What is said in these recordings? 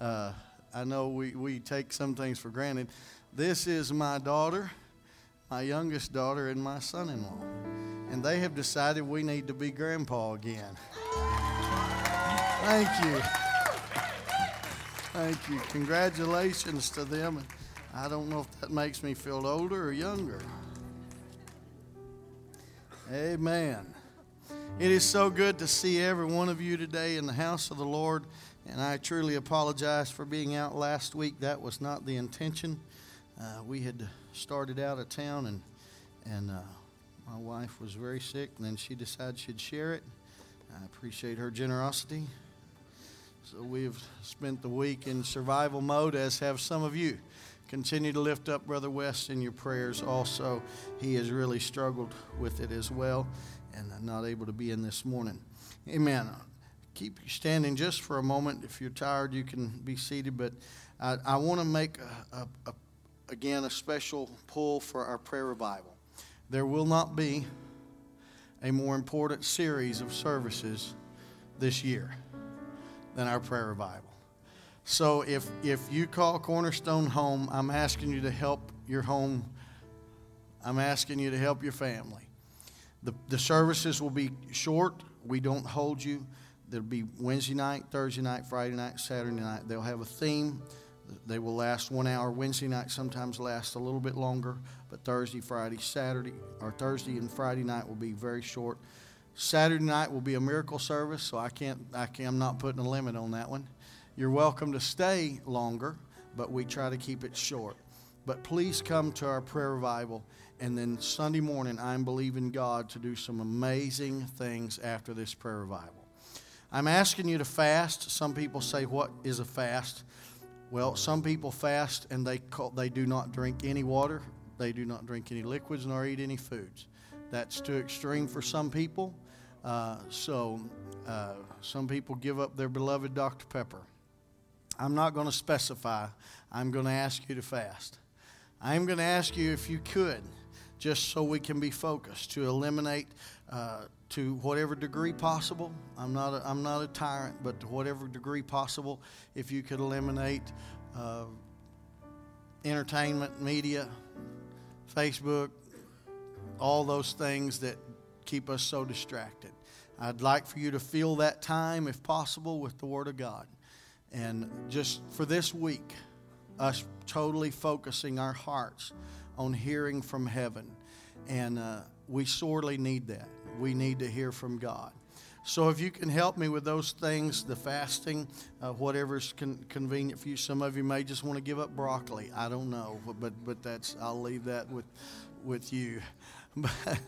Uh, I know we, we take some things for granted. This is my daughter, my youngest daughter, and my son in law. And they have decided we need to be grandpa again. Thank you. Thank you. Congratulations to them. I don't know if that makes me feel older or younger. Amen. It is so good to see every one of you today in the house of the Lord. And I truly apologize for being out last week. That was not the intention. Uh, we had started out of town, and and uh, my wife was very sick, and then she decided she'd share it. I appreciate her generosity. So we've spent the week in survival mode, as have some of you. Continue to lift up Brother West in your prayers. Also, he has really struggled with it as well, and not able to be in this morning. Amen keep you standing just for a moment. If you're tired, you can be seated. But I, I want to make, a, a, a, again, a special pull for our prayer revival. There will not be a more important series of services this year than our prayer revival. So if, if you call Cornerstone home, I'm asking you to help your home. I'm asking you to help your family. The, the services will be short. We don't hold you. There'll be Wednesday night, Thursday night, Friday night, Saturday night. They'll have a theme. They will last one hour. Wednesday night sometimes last a little bit longer, but Thursday, Friday, Saturday, or Thursday and Friday night will be very short. Saturday night will be a miracle service, so I can't, I can't, I'm not putting a limit on that one. You're welcome to stay longer, but we try to keep it short. But please come to our prayer revival. And then Sunday morning, I'm believing God to do some amazing things after this prayer revival. I'm asking you to fast. Some people say, What is a fast? Well, some people fast and they, call, they do not drink any water, they do not drink any liquids, nor eat any foods. That's too extreme for some people. Uh, so, uh, some people give up their beloved Dr. Pepper. I'm not going to specify. I'm going to ask you to fast. I'm going to ask you if you could, just so we can be focused, to eliminate uh, to whatever degree possible. I'm not a, I'm not a tyrant, but to whatever degree possible, if you could eliminate uh, entertainment, media, Facebook, all those things that keep us so distracted. I'd like for you to fill that time, if possible, with the Word of God. And just for this week, us totally focusing our hearts on hearing from heaven. And uh, we sorely need that we need to hear from God. So, if you can help me with those things, the fasting, uh, whatever's con- convenient for you. Some of you may just want to give up broccoli. I don't know, but but that's I'll leave that with with you. But,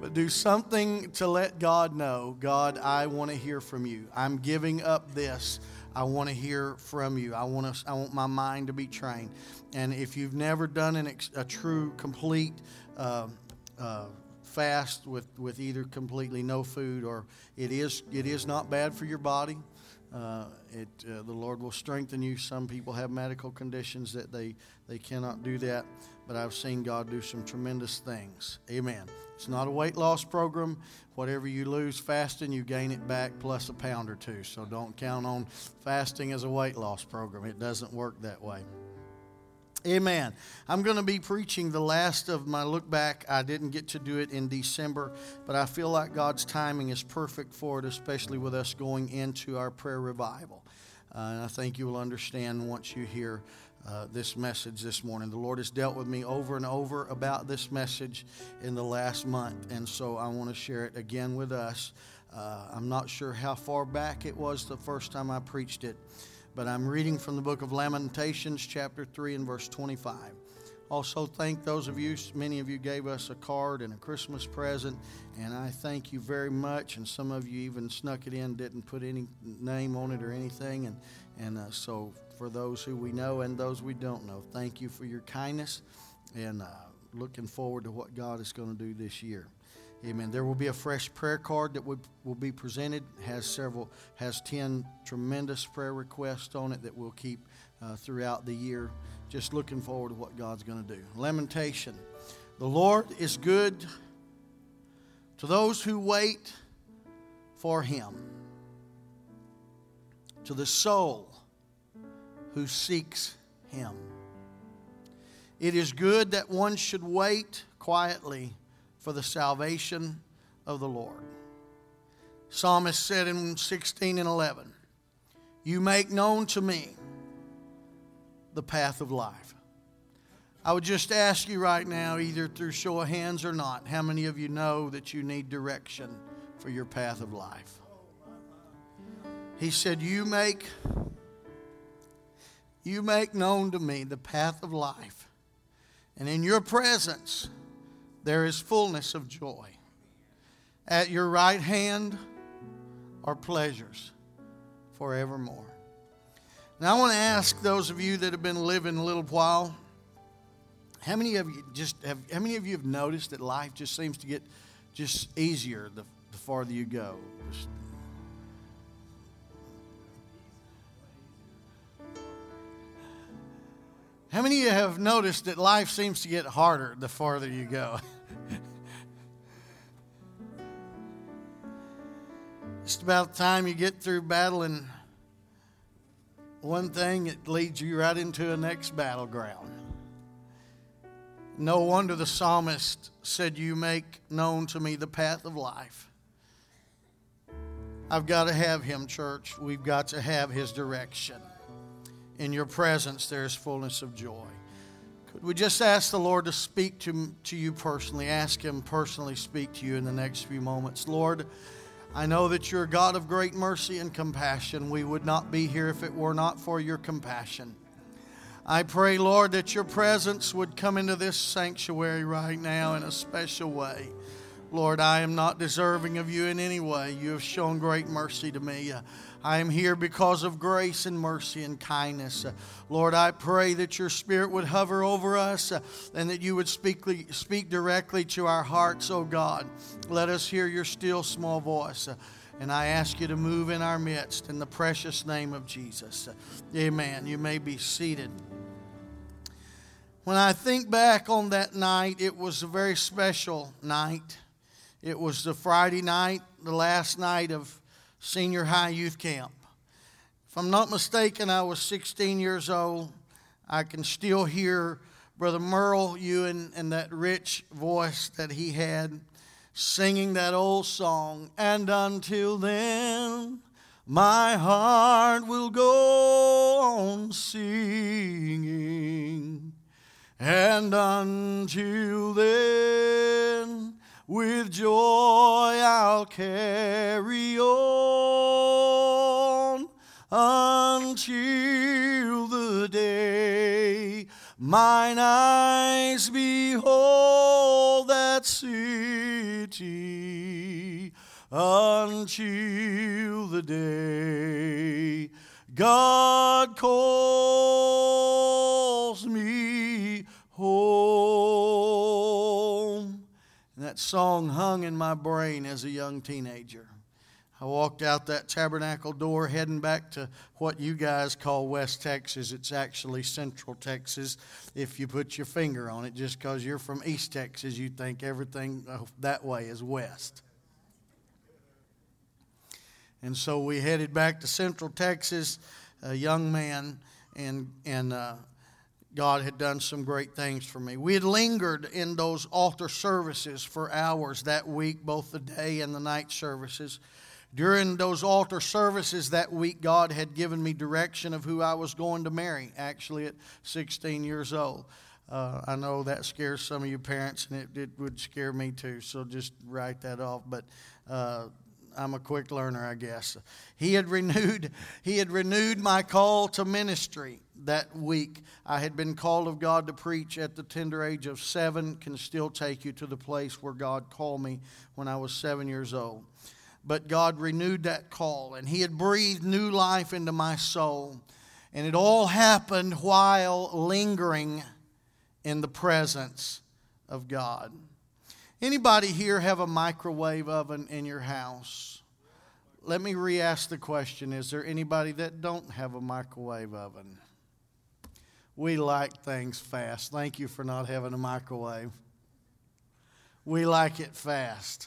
but do something to let God know. God, I want to hear from you. I'm giving up this. I want to hear from you. I want to. I want my mind to be trained. And if you've never done an a true, complete. Uh, uh, fast with, with either completely no food or it is it is not bad for your body. Uh, it uh, the Lord will strengthen you. Some people have medical conditions that they they cannot do that, but I've seen God do some tremendous things. Amen. It's not a weight loss program. Whatever you lose fasting, you gain it back plus a pound or two. So don't count on fasting as a weight loss program. It doesn't work that way. Amen. I'm going to be preaching the last of my look back. I didn't get to do it in December, but I feel like God's timing is perfect for it, especially with us going into our prayer revival. Uh, and I think you will understand once you hear uh, this message this morning. The Lord has dealt with me over and over about this message in the last month, and so I want to share it again with us. Uh, I'm not sure how far back it was the first time I preached it but I'm reading from the book of Lamentations, chapter 3, and verse 25. Also, thank those of you, many of you gave us a card and a Christmas present, and I thank you very much. And some of you even snuck it in, didn't put any name on it or anything. And, and uh, so, for those who we know and those we don't know, thank you for your kindness, and uh, looking forward to what God is going to do this year. Amen. There will be a fresh prayer card that will, be presented. Has several, has ten tremendous prayer requests on it that we'll keep uh, throughout the year. Just looking forward to what God's going to do. Lamentation. The Lord is good to those who wait for Him, to the soul who seeks him. It is good that one should wait quietly for the salvation of the Lord. Psalmist said in 16 and 11, You make known to me the path of life. I would just ask you right now, either through show of hands or not, how many of you know that you need direction for your path of life? He said, You make you make known to me the path of life, and in your presence there is fullness of joy. At your right hand are pleasures forevermore. Now, I want to ask those of you that have been living a little while, how many of you just have, how many of you have noticed that life just seems to get just easier the, the farther you go? Just, How many of you have noticed that life seems to get harder the farther you go? Just about the time you get through battling one thing, it leads you right into a next battleground. No wonder the psalmist said, You make known to me the path of life. I've got to have him, church. We've got to have his direction. In your presence, there is fullness of joy. Could we just ask the Lord to speak to, to you personally? Ask Him personally speak to you in the next few moments. Lord, I know that you're a God of great mercy and compassion. We would not be here if it were not for your compassion. I pray, Lord, that your presence would come into this sanctuary right now in a special way. Lord, I am not deserving of you in any way. You have shown great mercy to me. I am here because of grace and mercy and kindness. Lord, I pray that your Spirit would hover over us and that you would speak, speak directly to our hearts, oh God. Let us hear your still small voice. And I ask you to move in our midst in the precious name of Jesus. Amen. You may be seated. When I think back on that night, it was a very special night. It was the Friday night, the last night of senior high youth camp. If I'm not mistaken, I was 16 years old. I can still hear Brother Merle Ewan and that rich voice that he had singing that old song. And until then, my heart will go on singing. And until then, with joy I'll carry on until the day mine eyes behold that city until the day God calls me home. That song hung in my brain as a young teenager. I walked out that tabernacle door heading back to what you guys call West Texas. It's actually Central Texas if you put your finger on it. Just because you're from East Texas, you think everything uh, that way is West. And so we headed back to Central Texas, a young man, and, and uh, God had done some great things for me. We had lingered in those altar services for hours that week, both the day and the night services. During those altar services that week, God had given me direction of who I was going to marry, actually at 16 years old. Uh, I know that scares some of you parents, and it, it, would scare me too, so just write that off. But uh, I'm a quick learner, I guess. He had renewed, he had renewed my call to ministry that week. I had been called of God to preach at the tender age of seven, can still take you to the place where God called me when I was seven years old. But God renewed that call, and He had breathed new life into my soul. And it all happened while lingering in the presence of God. Anybody here have a microwave oven in your house? Let me re-ask the question. Is there anybody that don't have a microwave oven? We like things fast. Thank you for not having a microwave. We like it fast.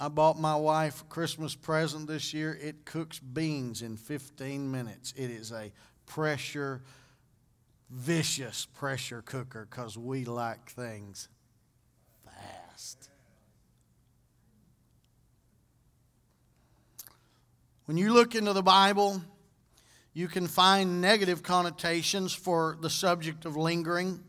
I bought my wife a Christmas present this year. It cooks beans in 15 minutes. It is a pressure, vicious pressure cooker because we like things When you look into the Bible, you can find negative connotations for the subject of lingering.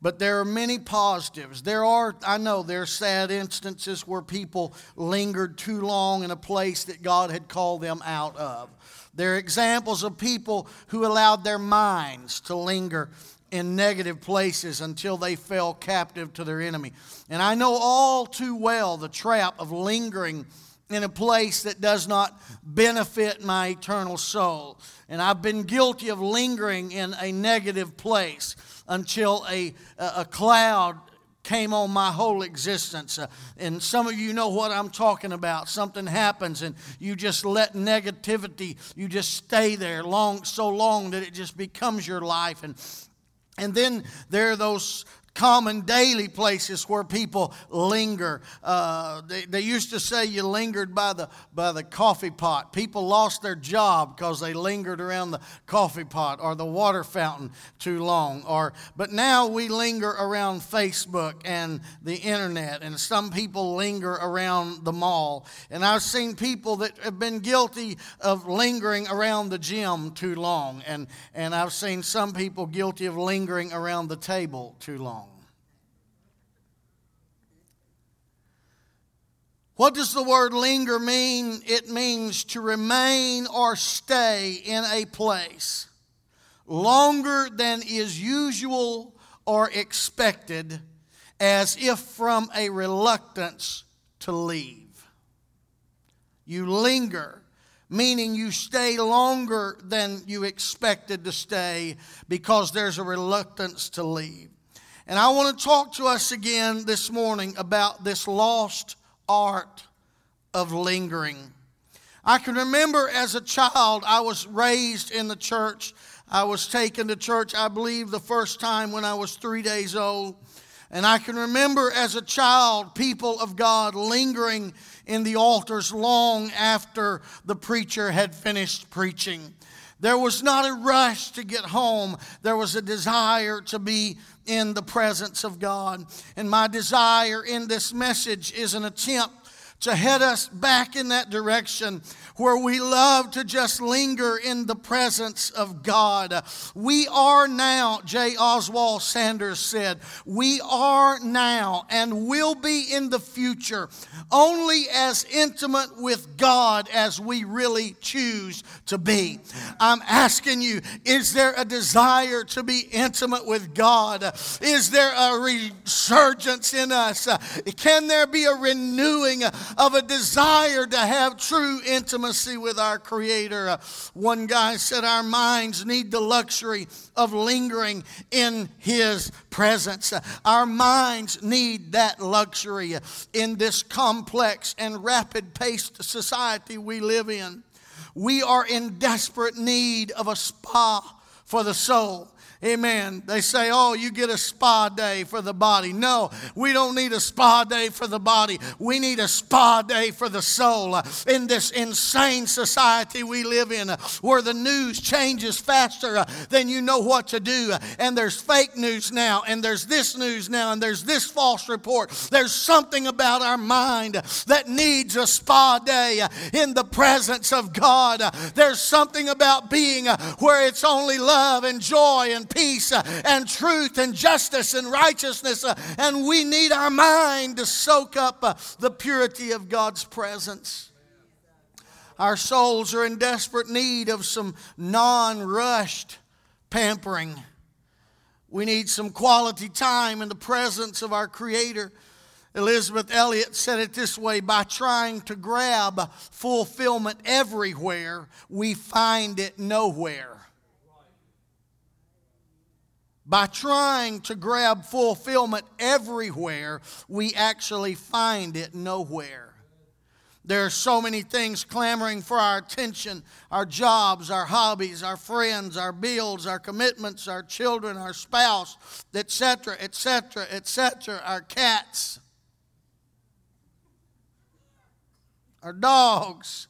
But there are many positives. There are, I know, there are sad instances where people lingered too long in a place that God had called them out of. There are examples of people who allowed their minds to linger in negative places until they fell captive to their enemy. And I know all too well the trap of lingering in a place that does not benefit my eternal soul. And I've been guilty of lingering in a negative place until a, a cloud came on my whole existence. Uh, and some of you know what I'm talking about. Something happens and you just let negativity, you just stay there long so long that it just becomes your life. And and then there are those common daily places where people linger. Uh, they, they used to say you lingered by the, by the coffee pot. People lost their job because they lingered around the coffee pot or the water fountain too long. Or, but now we linger around Facebook and the internet, and some people linger around the mall. And I've seen people that have been guilty of lingering around the gym too long. And, and I've seen some people guilty of lingering around the table too long. What does the word linger mean? It means to remain or stay in a place longer than is usual or expected, as if from a reluctance to leave. You linger, meaning you stay longer than you expected to stay because there's a reluctance to leave. And I want to talk to us again this morning about this lost art of lingering. I can remember as a child, I was raised in the church. I was taken to church, I believe, the first time when I was three days old. And I can remember as a child, people of God lingering in the altars long after the preacher had finished preaching. There was not a rush to get home, there was a desire to be in the presence of God. And my desire in this message is an attempt to head us back in that direction where we love to just linger in the presence of God. We are now, J. Oswald Sanders said, we are now and will be in the future only as intimate with God as we really choose to be. I'm asking you, is there a desire to be intimate with God? Is there a resurgence in us? Can there be a renewing of a desire to have true intimacy? with our Creator. Uh, one guy said, Our minds need the luxury of lingering in His presence. Uh, our minds need that luxury in this complex and rapid paced society we live in. We are in desperate need of a spa for the soul. Amen. They say, oh, you get a spa day for the body. No, we don't need a spa day for the body. We need a spa day for the soul. In this insane society we live in, where the news changes faster than you know what to do, and there's fake news now, and there's this news now, and there's this false report. There's something about our mind that needs a spa day in the presence of God. There's something about being where it's only love and joy and peace uh, and truth and justice and righteousness. Uh, and we need our mind to soak up uh, the purity of God's presence. Our souls are in desperate need of some non rushed pampering. We need some quality time in the presence of our Creator. Elisabeth Elliot said it this way by trying to grab fulfillment everywhere, we find it nowhere. By trying to grab fulfillment everywhere, we actually find it nowhere. There are so many things clamoring for our attention our jobs, our hobbies, our friends, our bills, our commitments, our children, our spouse, etc., etc., etc., our cats. our dogs.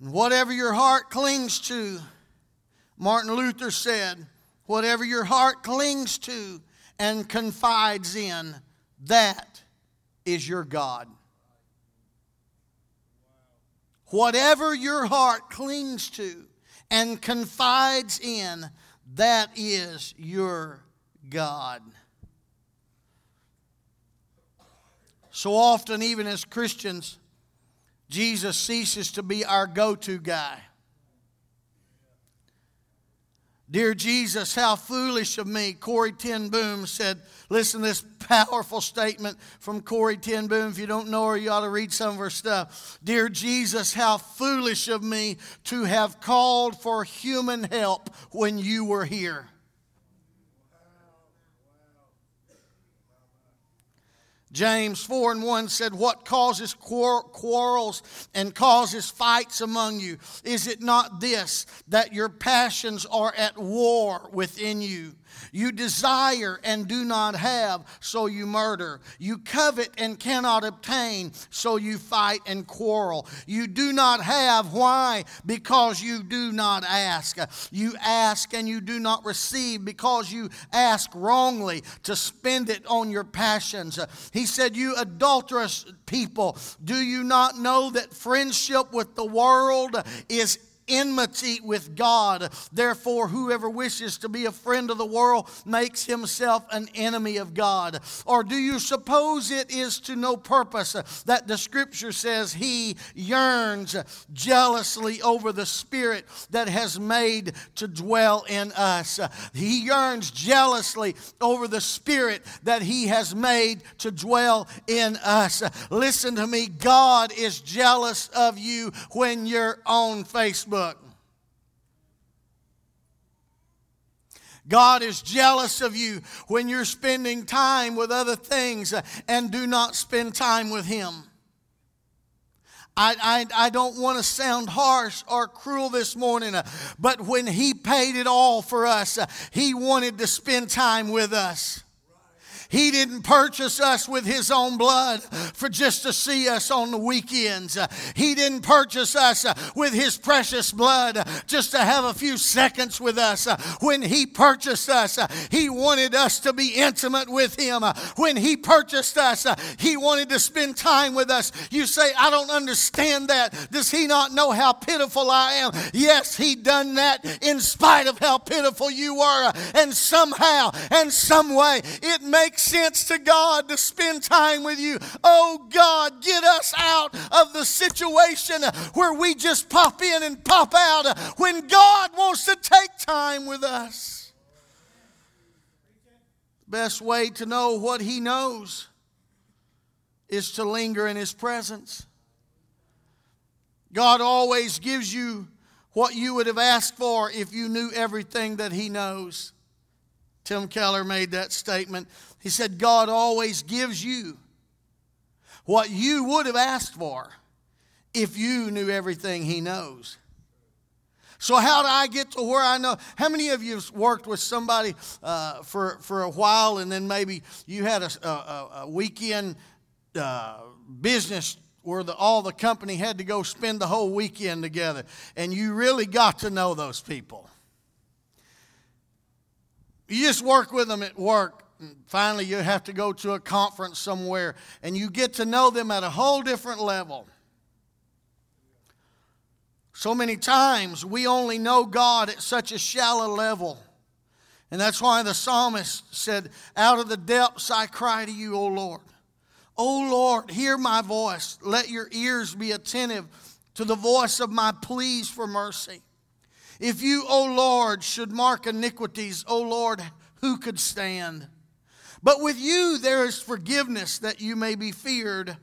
And whatever your heart clings to, Martin Luther said, whatever your heart clings to and confides in, that is your God. Whatever your heart clings to and confides in, that is your God. So often, even as Christians, Jesus ceases to be our go to guy. Dear Jesus, how foolish of me. Corrie ten Boom said, listen to this powerful statement from Corrie ten Boom. If you don't know her, you ought to read some of her stuff. Dear Jesus, how foolish of me to have called for human help when you were here. James 4 and 1 said, What causes quarrels and causes fights among you? Is it not this, that your passions are at war within you? You desire and do not have, so you murder. You covet and cannot obtain, so you fight and quarrel. You do not have. Why? Because you do not ask. You ask and you do not receive because you ask wrongly to spend it on your passions. He said, You adulterous people, do you not know that friendship with the world is enmity with God. Therefore, whoever wishes to be a friend of the world makes himself an enemy of God. Or do you suppose it is to no purpose that the scripture says he yearns jealously over the spirit that has made to dwell in us? He yearns jealously over the spirit that he has made to dwell in us. Listen to me, God is jealous of you when you're on Facebook. God is jealous of you when you're spending time with other things and do not spend time with Him. I, I, I don't want to sound harsh or cruel this morning, but when He paid it all for us, He wanted to spend time with us. He didn't purchase us with His own blood for just to see us on the weekends. He didn't purchase us with His precious blood just to have a few seconds with us. When He purchased us, He wanted us to be intimate with Him. When He purchased us, He wanted to spend time with us. You say, I don't understand that. Does He not know how pitiful I am? Yes, He done that in spite of how pitiful you were. And somehow and some way, it makes sense to God to spend time with you. Oh God, get us out of the situation where we just pop in and pop out when God wants to take time with us. Best way to know what He knows is to linger in His presence. God always gives you what you would have asked for if you knew everything that He knows. Tim Keller made that statement. He said, God always gives you what you would have asked for if you knew everything He knows. So, how do I get to where I know? How many of you have worked with somebody uh, for, for a while and then maybe you had a, a, a weekend uh, business where the, all the company had to go spend the whole weekend together and you really got to know those people? You just work with them at work finally you have to go to a conference somewhere and you get to know them at a whole different level. So many times we only know God at such a shallow level. And that's why the psalmist said, Out of the depths I cry to you, O Lord. O Lord, hear my voice. Let your ears be attentive to the voice of my pleas for mercy. If you, O Lord, should mark iniquities, O Lord, who could stand? But with you there is forgiveness that you may be feared.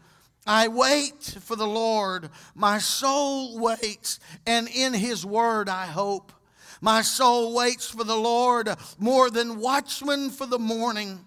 I wait for the Lord. My soul waits, and in his word I hope. My soul waits for the Lord more than watchmen for the morning.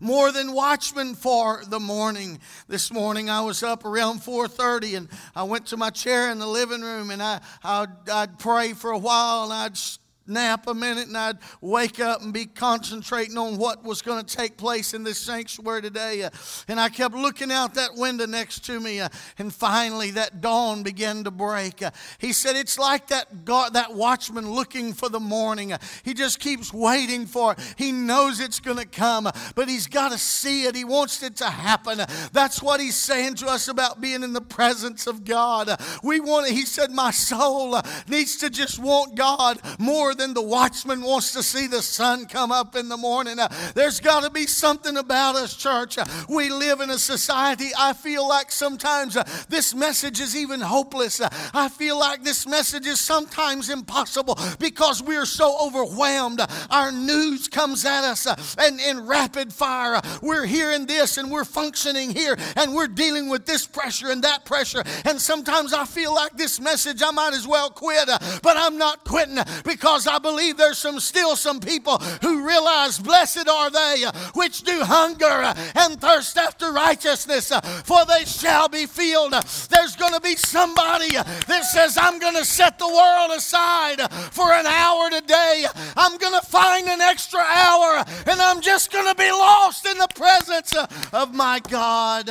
More than watchmen for the morning. This morning I was up around 4:30 and I went to my chair in the living room and I I'd, I'd pray for a while and I'd nap a minute and I'd wake up and be concentrating on what was going to take place in this sanctuary today. Uh, and I kept looking out that window next to me, uh, and finally that dawn began to break. Uh, he said, It's like that, that watchman looking for the morning. Uh, he just keeps waiting for it. He knows it's going to come, uh, but he's got to see it. He wants it to happen. Uh, that's what he's saying to us about being in the presence of God. We want, he said, My soul needs to just want God more than the watchman wants to see the sun come up in the morning. Uh, there's got to be something about us, church. Uh, we live in a society, I feel like sometimes uh, this message is even hopeless. Uh, I feel like this message is sometimes impossible because we're so overwhelmed. Our news comes at us uh, and in rapid fire. We're hearing this and we're functioning here and we're dealing with this pressure and that pressure. And sometimes I feel like this message, I might as well quit, uh, but I'm not quitting because because I believe there's some still some people who realize blessed are they which do hunger and thirst after righteousness, for they shall be filled. There's going to be somebody that says, I'm going to set the world aside for an hour today. I'm going to find an extra hour and I'm just going to be lost in the presence of my God.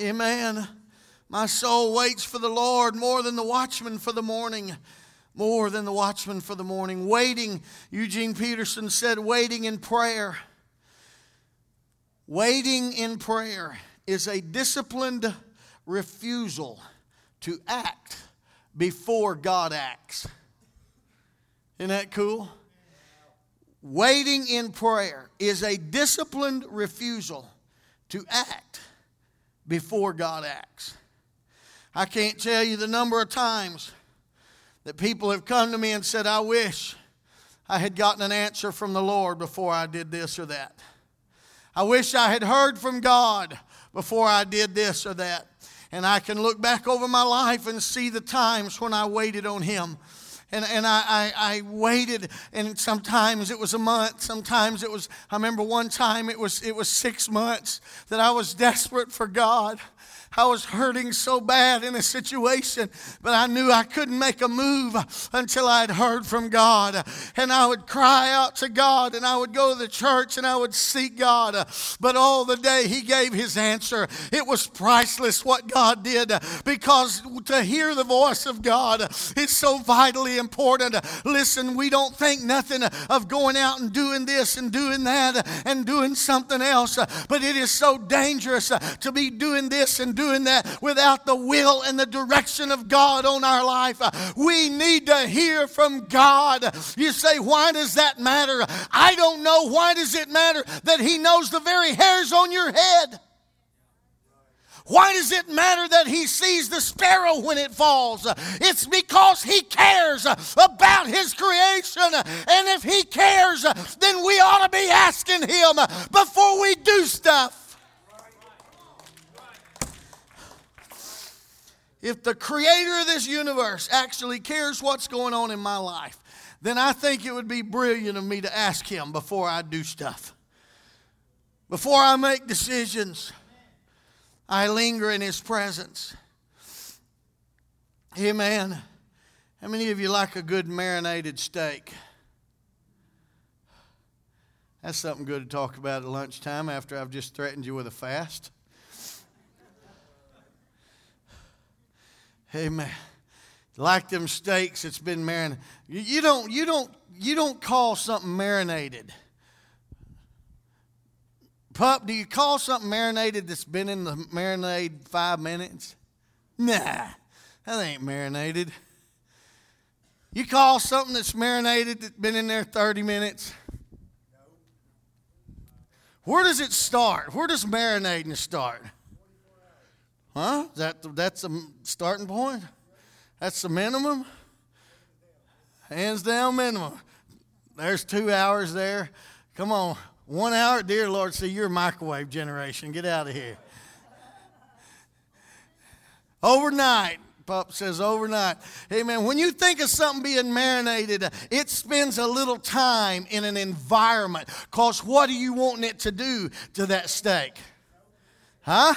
Amen. My soul waits for the Lord more than the watchman for the morning more than the watchman for the morning. Waiting, Eugene Peterson said, waiting in prayer. Waiting in prayer is a disciplined refusal to act before God acts. Isn't that cool? Waiting in prayer is a disciplined refusal to act before God acts. I can't tell you the number of times that people have come to me and said, I wish I had gotten an answer from the Lord before I did this or that. I wish I had heard from God before I did this or that. And I can look back over my life and see the times when I waited on Him. And, and I, I, I, waited, and sometimes it was a month, sometimes it was, I remember one time it was, it was six months that I was desperate for God. I was hurting so bad in a situation, but I knew I couldn't make a move until I had heard from God. And I would cry out to God and I would go to the church and I would seek God. But all the day He gave His answer. It was priceless what God did because to hear the voice of God is so vitally important. Listen, we don't think nothing of going out and doing this and doing that and doing something else, but it is so dangerous to be doing this and doing doing that without the will and the direction of God on our life. We need to hear from God. You say, why does that matter? I don't know. Why does it matter that He knows the very hairs on your head? Why does it matter that he sees the sparrow when it falls? It's because he cares about his creation. And if he cares, then we ought to be asking him before we do stuff. If the creator of this universe actually cares what's going on in my life, then I think it would be brilliant of me to ask him before I do stuff. Before I make decisions, I linger in his presence. Amen. How many of you like a good marinated steak? That's something good to talk about at lunchtime after I've just threatened you with a fast. Amen. Like them steaks, it's been marinated. You don't, you don't, you don't call something marinated. Pup, do you call something marinated that's been in the marinade five minutes? Nah, that ain't marinated. You call something that's marinated that's been in there 30 minutes? Where does it start? Where does marinating start? Huh? That, that's a starting point? That's the minimum? Hands down minimum. There's two hours there. Come on. One hour, dear Lord, see, you're microwave generation. Get out of here. Overnight, Pup says overnight. Amen. When you think of something being marinated, it spends a little time in an environment. Because what are you wanting it to do to that steak? Huh?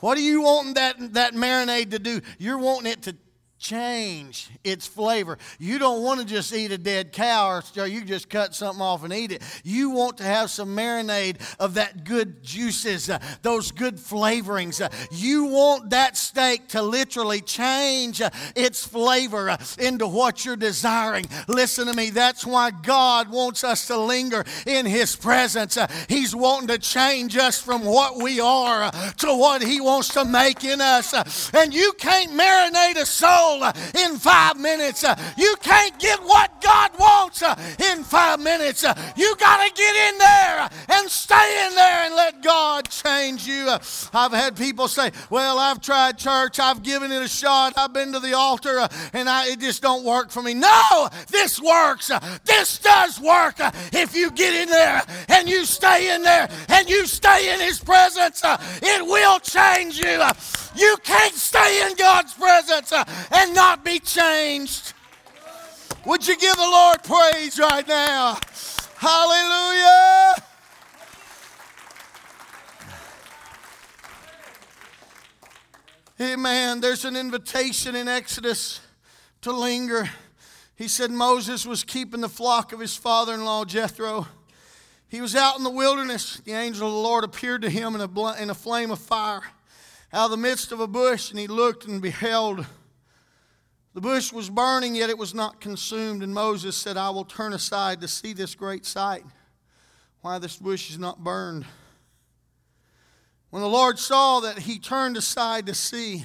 What are you wanting that, that marinade to do? You're wanting it to change its flavor. You don't want to just eat a dead cow or you just cut something off and eat it. You want to have some marinade of that good juices, uh, those good flavorings. Uh, you want that steak to literally change uh, its flavor uh, into what you're desiring. Listen to me, that's why God wants us to linger in His presence. Uh, he's wanting to change us from what we are uh, to what He wants to make in us. and you can't marinate a soul soul uh, in five minutes. Uh, you can't get what God wants uh, in five minutes. Uh, you got to get in there uh, and stay in there and let God change you. Uh, I've had people say, Well, I've tried church, I've given it a shot, I've been to the altar, and I, it just don't work for me. No, this works. This does work if you get in there and you stay in there and you stay in His presence. It will change you. You can't stay in God's presence uh, and not be changed. Would you give the Lord praise right now? Hallelujah. Amen. There's an invitation in Exodus to linger. He said Moses was keeping the flock of his father in law Jethro. He was out in the wilderness. The angel of the Lord appeared to him in a, in a flame of fire out of the midst of a bush, and he looked and beheld the bush was burning, yet it was not consumed. And Moses said, I will turn aside to see this great sight, why this bush is not burned. When the Lord saw that he turned aside to see,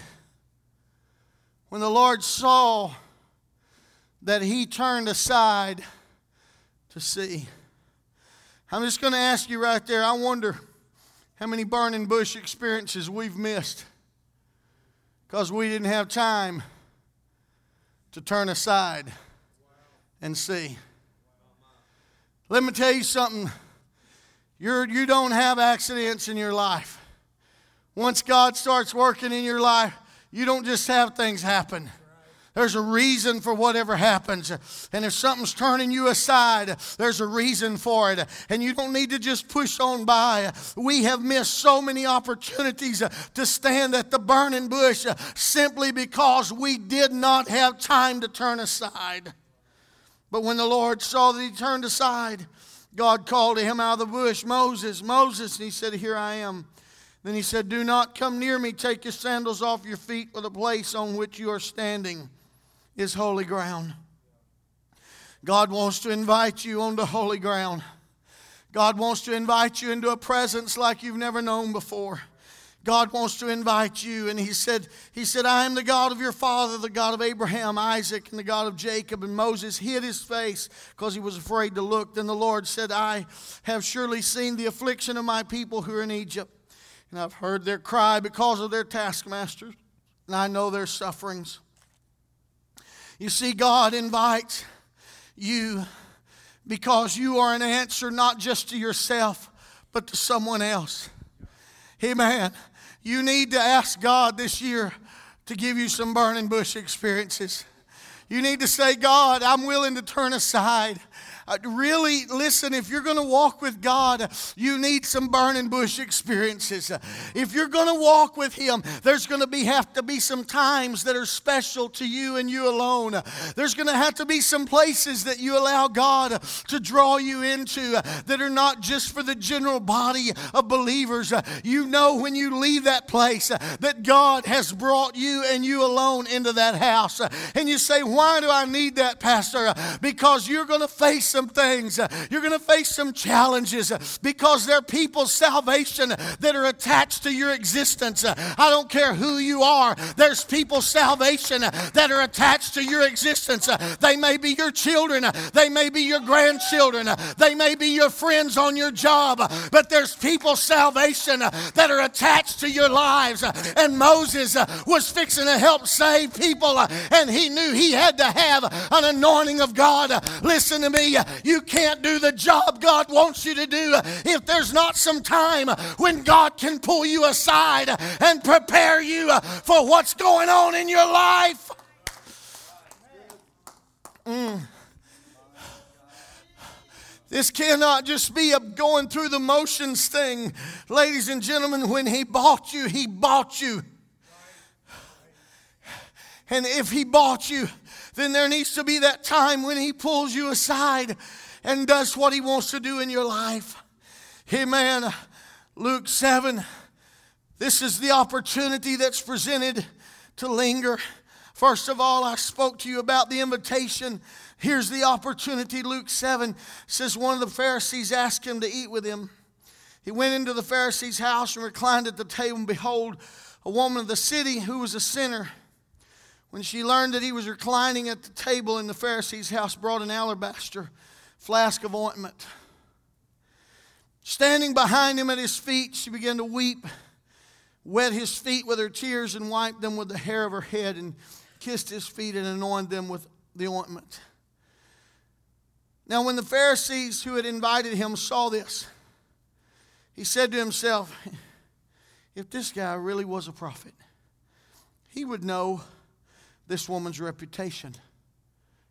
when the Lord saw that he turned aside to see, I'm just going to ask you right there. I wonder how many burning bush experiences we've missed because we didn't have time to turn aside and see. Let me tell you something. You're, you don't have accidents in your life. Once God starts working in your life, you don't just have things happen. There's a reason for whatever happens. And if something's turning you aside, there's a reason for it. And you don't need to just push on by. We have missed so many opportunities to stand at the burning bush simply because we did not have time to turn aside. But when the Lord saw that he turned aside, God called to him out of the bush, Moses, Moses. And he said, Here I am. Then he said, Do not come near me. Take your sandals off your feet, for the place on which you are standing is holy ground. God wants to invite you onto holy ground. God wants to invite you into a presence like you've never known before. God wants to invite you. And he said, he said, I am the God of your father, the God of Abraham, Isaac, and the God of Jacob. And Moses hid his face because he was afraid to look. Then the Lord said, I have surely seen the affliction of my people who are in Egypt. And I've heard their cry because of their taskmasters. And I know their sufferings. You see, God invites you because you are an answer not just to yourself, but to someone else. Amen. You need to ask God this year to give you some burning bush experiences. You need to say, God, I'm willing to turn aside. Uh, really, listen, if you're going to walk with God, you need some burning bush experiences. Uh, if you're going to walk with Him, there's going to be, have to be some times that are special to you and you alone. There's going to have to be some places that you allow God to draw you into uh, that are not just for the general body of believers. Uh, you know when you leave that place that God has brought you and you alone into that house. And you say, Why do I need that, Pastor? Because you're going to face some things. You're going to face some challenges because there are people's salvation that are attached to your existence. I don't care who you are, there's people's salvation that are attached to your existence. They may be your children, they may be your grandchildren, they may be your friends on your job, but there's people's salvation that are attached to your lives. And Moses was fixing to help save people, and he knew he had to have an anointing of God. Listen to me, you can't do the job God wants you to do if there's not some time when God can pull you aside and prepare you for what's going on in your life. Mm. This cannot just be a going through the motions thing. Ladies and gentlemen, when He bought you, He bought you. And if he bought you, then there needs to be that time when he pulls you aside and does what he wants to do in your life. Amen. Luke 7. This is the opportunity that's presented to linger. First of all, I spoke to you about the invitation. Here's the opportunity. Luke 7 says one of the Pharisees asked him to eat with him. He went into the Pharisee's house and reclined at the table, and behold, a woman of the city who was a sinner. When she learned that he was reclining at the table in the Pharisee's house, brought an alabaster flask of ointment. Standing behind him at his feet, she began to weep, wet his feet with her tears, and wiped them with the hair of her head, and kissed his feet and anointed them with the ointment. Now, when the Pharisees who had invited him saw this, he said to himself, If this guy really was a prophet, he would know this woman's reputation.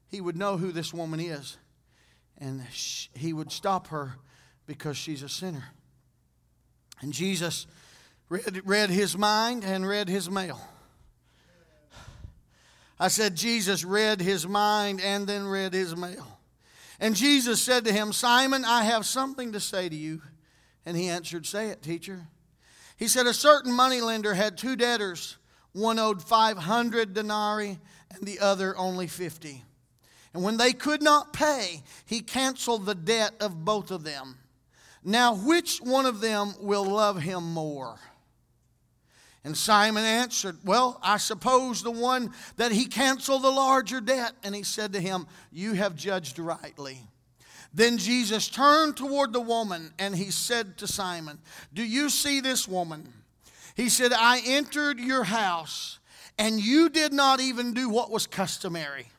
He would know who this woman is, and he would stop her because she's a sinner. And Jesus read, read his mind and read his mail. I said, Jesus read his mind and then read his mail. And Jesus said to him, Simon, I have something to say to you. And he answered, Say it, teacher. He said, A certain moneylender had two debtors. One owed 500 denarii and the other only 50. And when they could not pay, he canceled the debt of both of them. Now, which one of them will love him more? And Simon answered, Well, I suppose the one that he canceled the larger debt. And he said to him, You have judged rightly. Then Jesus turned toward the woman and he said to Simon, Do you see this woman? He said, I entered your house and you did not even do what was customary.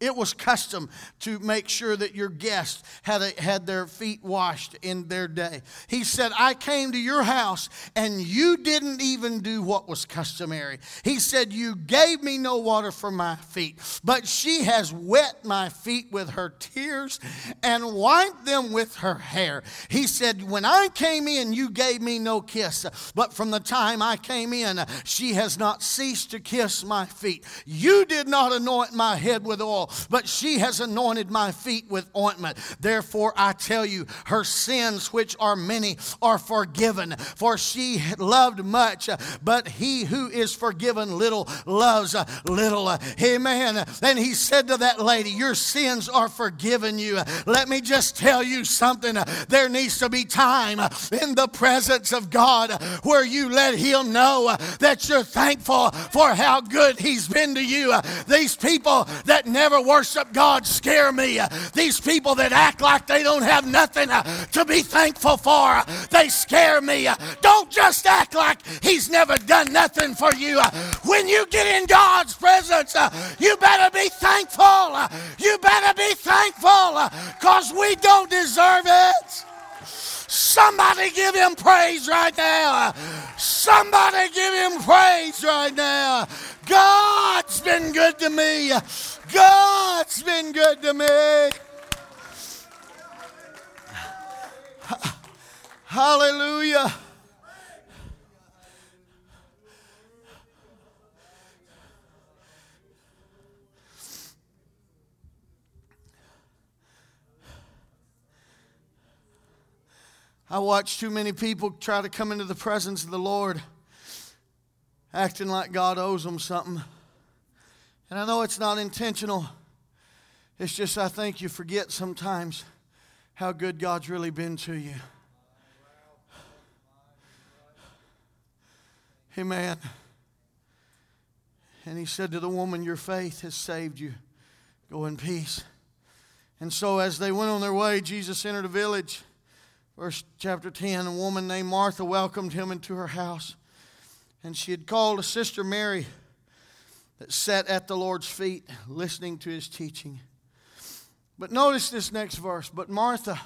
It was custom to make sure that your guests had, a, had their feet washed in their day. He said, I came to your house and you didn't even do what was customary. He said, You gave me no water for my feet, but she has wet my feet with her tears and wiped them with her hair. He said, When I came in, you gave me no kiss, but from the time I came in, she has not ceased to kiss my feet. You did not anoint my head with oil but she has anointed my feet with ointment. Therefore, I tell you, her sins, which are many, are forgiven. For she loved much, but he who is forgiven little loves uh, little. Uh, amen. Then he said to that lady, Your sins are forgiven you. Let me just tell you something. There needs to be time in the presence of God where you let Him know that you're thankful for how good He's been to you. These people that never worship God scare me. These people that act like they don't have nothing to be thankful for, they scare me. Don't just act like He's never done nothing for you. When you get in God's presence, you better be thankful. You better be thankful because we don't deserve it. Somebody give him praise right now. Somebody give him praise right now. God's been good to me. God's been good to me. Hallelujah. I watch too many people try to come into the presence of the Lord acting like God owes them something. And I know it's not intentional. It's just I think you forget sometimes how good God's really been to you. Amen. And he said to the woman, Your faith has saved you. Go in peace. And so as they went on their way, Jesus entered a village. Verse chapter 10 A woman named Martha welcomed him into her house. And she had called a sister Mary that sat at the Lord's feet listening to his teaching. But notice this next verse. But Martha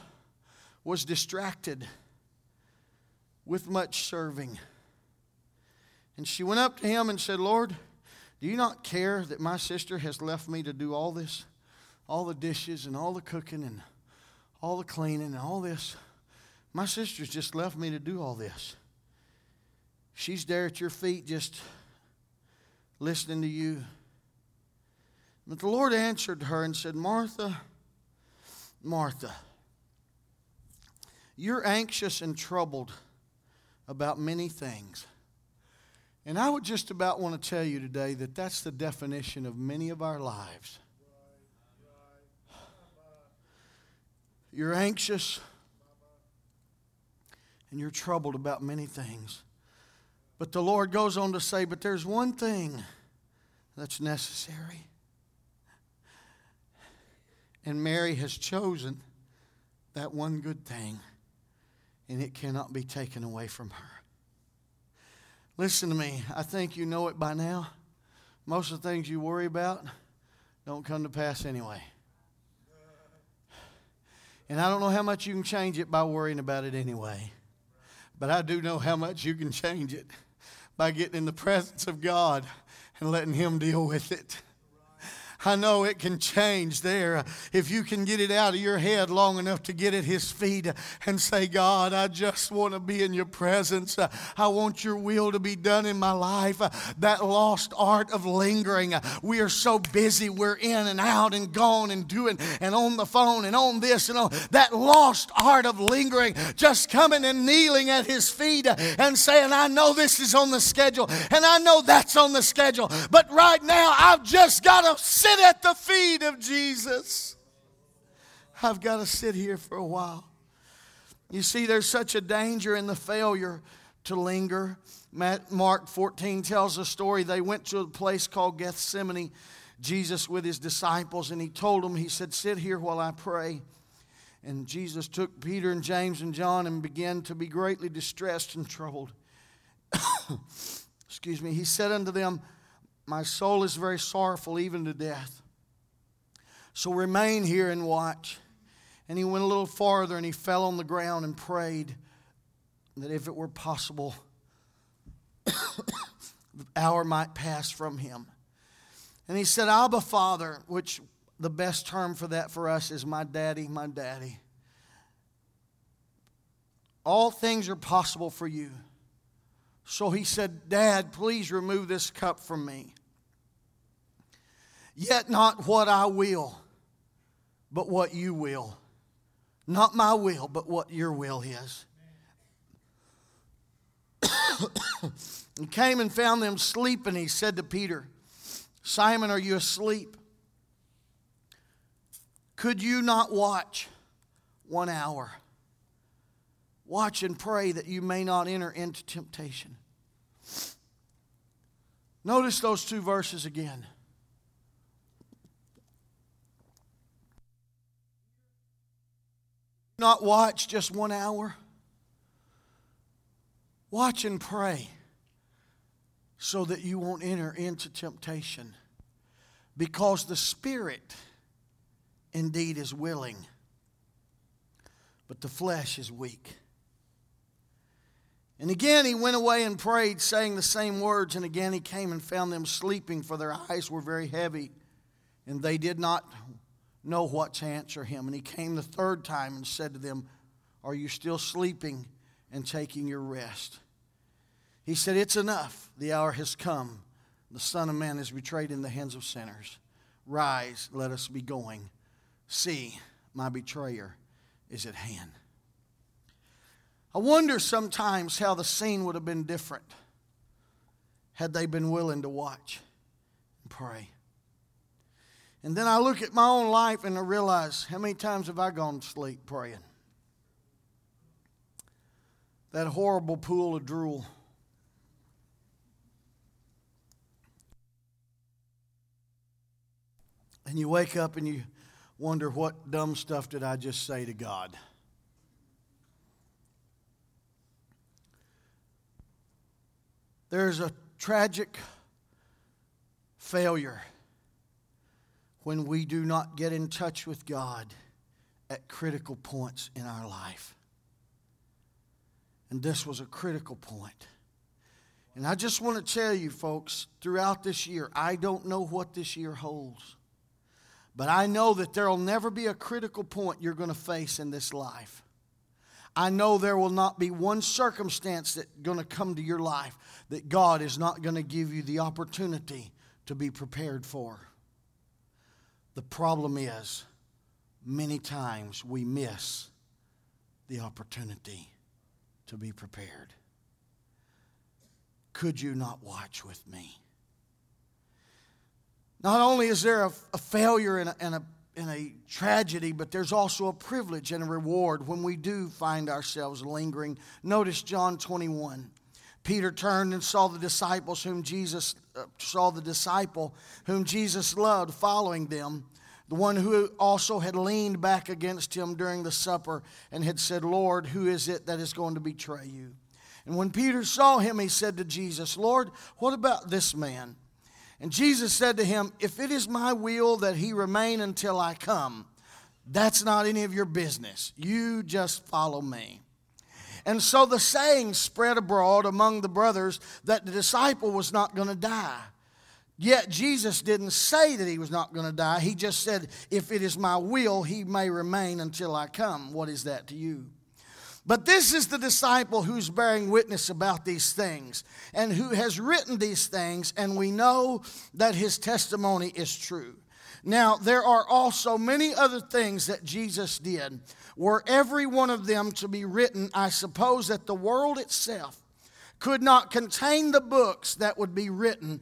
was distracted with much serving. And she went up to him and said, Lord, do you not care that my sister has left me to do all this? All the dishes and all the cooking and all the cleaning and all this. My sister's just left me to do all this. She's there at your feet just listening to you But the Lord answered her and said, Martha, Martha, you're anxious and troubled about many things. And I would just about want to tell you today that that's the definition of many of our lives. You're anxious and you're troubled about many things. But the Lord goes on to say, But there's one thing that's necessary. And Mary has chosen that one good thing, and it cannot be taken away from her. Listen to me. I think you know it by now. Most of the things you worry about don't come to pass anyway. And I don't know how much you can change it by worrying about it anyway. But I do know how much you can change it by getting in the presence of God and letting Him deal with it. I know it can change there if you can get it out of your head long enough to get at His feet and say, God, I just want to be in your presence. I want your will to be done in my life. That lost art of lingering. We are so busy. We're in and out and gone and doing and on the phone and on this and on. That lost art of lingering, just coming and kneeling at His feet and saying, I know this is on the schedule and I know that's on the schedule, but right now I've just got to sit sit at the feet of Jesus. I've got to sit here for a while. You see, there's such a danger in the failure to linger. Mark 14 tells a story. They went to a place called Gethsemane, Jesus with his disciples, and he told them, He said, Sit here while I pray. And Jesus took Peter and James and John and began to be greatly distressed and troubled. Excuse me. He said unto them, my soul is very sorrowful, even to death. So remain here and watch. And he went a little farther and he fell on the ground and prayed that if it were possible, the hour might pass from him. And he said, Abba, Father, which the best term for that for us is my daddy, my daddy. All things are possible for you. So he said, Dad, please remove this cup from me. Yet not what I will, but what you will. Not my will, but what your will is. he came and found them sleeping. He said to Peter, Simon, are you asleep? Could you not watch one hour? Watch and pray that you may not enter into temptation. Notice those two verses again. Not watch just one hour. Watch and pray so that you won't enter into temptation. Because the Spirit indeed is willing, but the flesh is weak. And again he went away and prayed, saying the same words. And again he came and found them sleeping, for their eyes were very heavy, and they did not know what to answer him. And he came the third time and said to them, Are you still sleeping and taking your rest? He said, It's enough. The hour has come. The Son of Man is betrayed in the hands of sinners. Rise, let us be going. See, my betrayer is at hand. I wonder sometimes how the scene would have been different had they been willing to watch and pray. And then I look at my own life and I realize how many times have I gone to sleep praying? That horrible pool of drool. And you wake up and you wonder what dumb stuff did I just say to God? There's a tragic failure when we do not get in touch with God at critical points in our life. And this was a critical point. And I just want to tell you, folks, throughout this year, I don't know what this year holds. But I know that there will never be a critical point you're going to face in this life. I know there will not be one circumstance that's going to come to your life that God is not going to give you the opportunity to be prepared for. The problem is, many times we miss the opportunity to be prepared. Could you not watch with me? Not only is there a, a failure and a, and, a, and a tragedy, but there's also a privilege and a reward when we do find ourselves lingering. Notice John 21. Peter turned and saw the disciples whom Jesus Uh, saw the disciple whom Jesus loved following them, the one who also had leaned back against him during the supper and had said, "Lord, who is it that is going to betray you?" And when Peter saw him, he said to Jesus, "Lord, what about this man?" And Jesus said to him, If it is my will that he remain until I come, that's not any of your business. You just follow me. And so the saying spread abroad among the brothers that the disciple was not going to die. Yet Jesus didn't say that he was not going to die. He just said, If it is my will, he may remain until I come. What is that to you? But this is the disciple who's bearing witness about these things and who has written these things, and we know that his testimony is true. Now, there are also many other things that Jesus did. Were every one of them to be written, I suppose that the world itself could not contain the books that would be written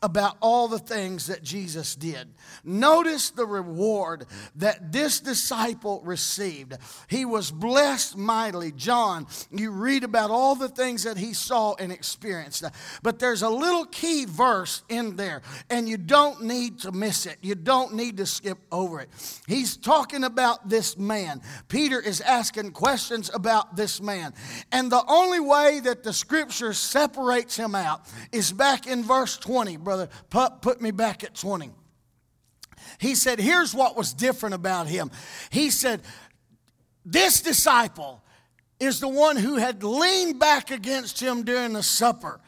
about all the things that Jesus did. Notice the reward that this disciple received. He was blessed mightily. John, you read about all the things that he saw and experienced. But there's a little key verse in there, and you don't need to miss it. You don't need to skip over it. He's talking about this man. Peter is asking questions about this man. And the only way that the scripture separates him out is back in verse 20 brother, put, put me back at 20. He said, Here's what was different about him. He said, This disciple is the one who had leaned back against him during the supper.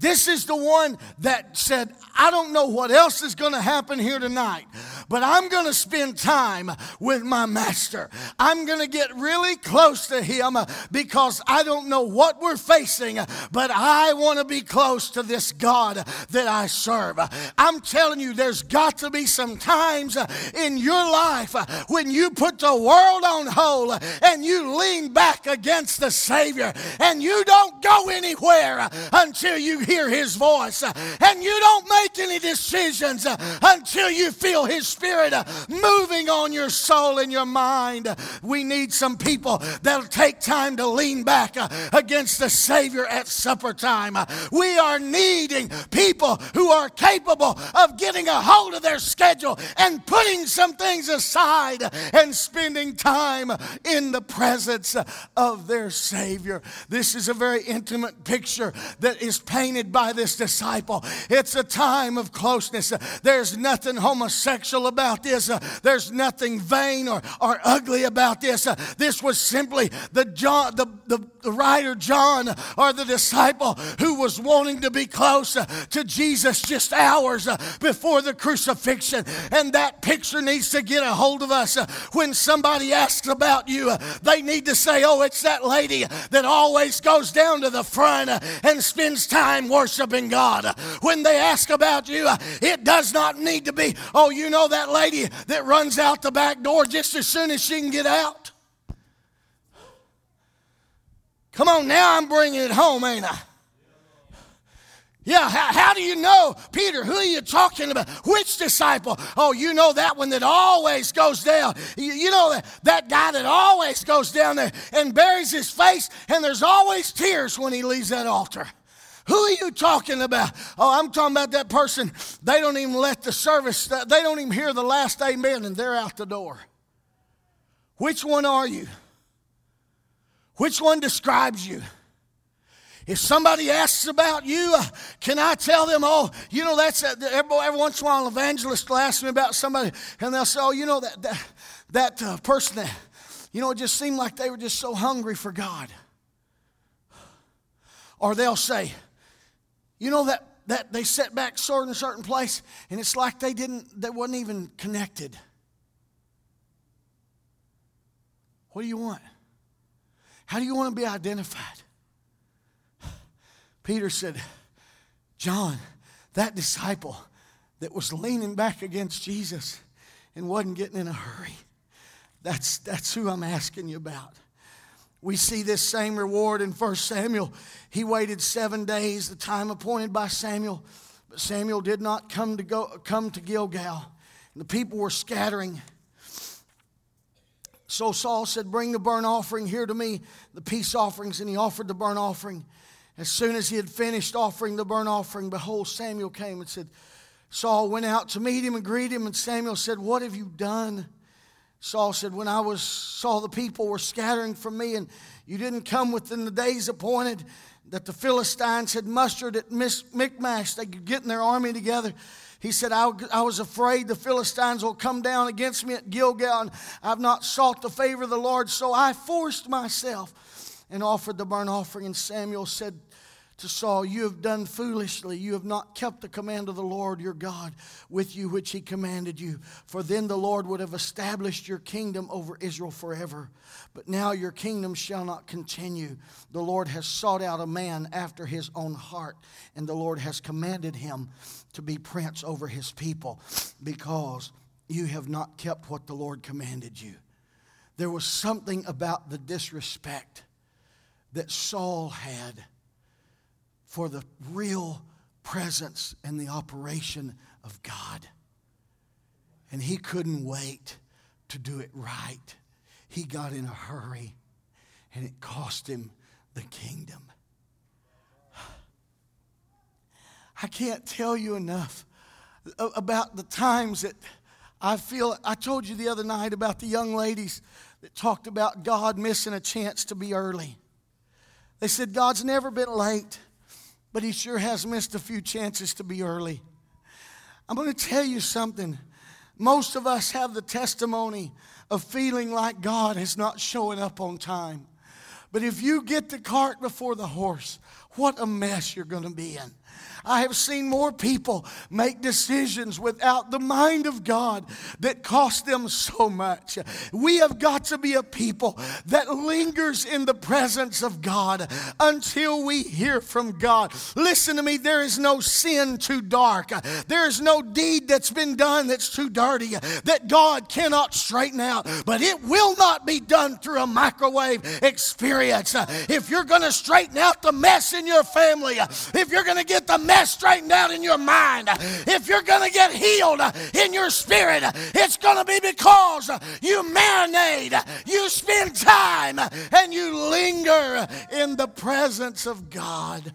This is the one that said, I don't know what else is going to happen here tonight, but I'm going to spend time with my master. I'm going to get really close to him because I don't know what we're facing, but I want to be close to this God that I serve. I'm telling you, there's got to be some times in your life when you put the world on hold and you lean back against the Savior and you don't go anywhere until you hear his voice and you don't make any decisions uh, until you feel His Spirit uh, moving on your soul and your mind. We need some people that'll take time to lean back uh, against the Savior at supper time. We are needing people who are capable of getting a hold of their schedule and putting some things aside and spending time in the presence of their Savior. This is a very intimate picture that is painted by this disciple. It's a time time of closeness. There's nothing homosexual about this. There's nothing vain or, or ugly about this. This was simply the John, the, the, the writer John or the disciple who was wanting to be close to Jesus just hours before the crucifixion. And that picture needs to get a hold of us. When somebody asks about you, they need to say, Oh, it's that lady that always goes down to the front and spends time worshiping God. When they ask about about you. It does not need to be, oh, you know that lady that runs out the back door just as soon as she can get out? Come on, now I'm bringing it home, ain't I? Yeah, how, how, do you know, Peter? Who are you talking about? Which disciple? Oh, you know that one that always goes down. You, you know that, that guy that always goes down there and buries his face, and there's always tears when he leaves that altar. Who are you talking about? Oh, I'm talking about that person. They don't even let the service, they don't even hear the last amen and they're out the door. Which one are you? Which one describes you? If somebody asks about you, uh, can I tell them, oh, you know, that's uh, every, every, once in a while an evangelist will ask me about somebody and they'll say, oh, you know, that, that, that uh, person that, you know, it just seemed like they were just so hungry for God. Or they'll say, you know that, that they set back sword in a certain place and it's like they didn't, they wasn't even connected. What do you want? How do you want to be identified? Peter said, John, that disciple that was leaning back against Jesus, and wasn't getting in a hurry. That's, that's who I'm asking you about. We see this same reward in 1 Samuel. He waited seven days, the time appointed by Samuel, but Samuel did not come to, go, come to Gilgal. And the people were scattering. So Saul said, Bring the burnt offering here to me, the peace offerings, and he offered the burnt offering. As soon as he had finished offering the burnt offering, behold, Samuel came and said, Saul went out to meet him and greet him, and Samuel said, What have you done? Saul said, When I was saw the people were scattering from me, and you didn't come within the days appointed that the Philistines had mustered at Michmash, they could get in their army together. He said, I, I was afraid the Philistines will come down against me at Gilgal, and I've not sought the favor of the Lord, so I forced myself and offered the burnt offering. And Samuel said, to Saul, You have done foolishly. You have not kept the command of the Lord your God with you, which he commanded you. For then the Lord would have established your kingdom over Israel forever. But now your kingdom shall not continue. The Lord has sought out a man after his own heart, and the Lord has commanded him to be prince over his people, because you have not kept what the Lord commanded you. There was something about the disrespect that Saul had for the real presence and the operation of God. And he couldn't wait to do it right. He got in a hurry, and it cost him the kingdom. I can't tell you enough about the times that I feel. I told you the other night about the young ladies that talked about God missing a chance to be early. They said, God's never been late but he sure has missed a few chances to be early. I'm going to tell you something. Most of us have the testimony of feeling like God is not showing up on time. But if you get the cart before the horse, what a mess you're going to be in. I have seen more people make decisions without the mind of God that cost them so much. We have got to be a people that lingers in the presence of God until we hear from God. Listen to me, there is no sin too dark. There is no deed that's been done that's too dirty that God cannot straighten out. But it will not be done through a microwave experience. If you're going to straighten out the mess in your family, if you're going to get the mess straightened out in your mind, if you're going to get healed in your spirit, it's going to be because you marinate, you spend time, and you linger in the presence of God.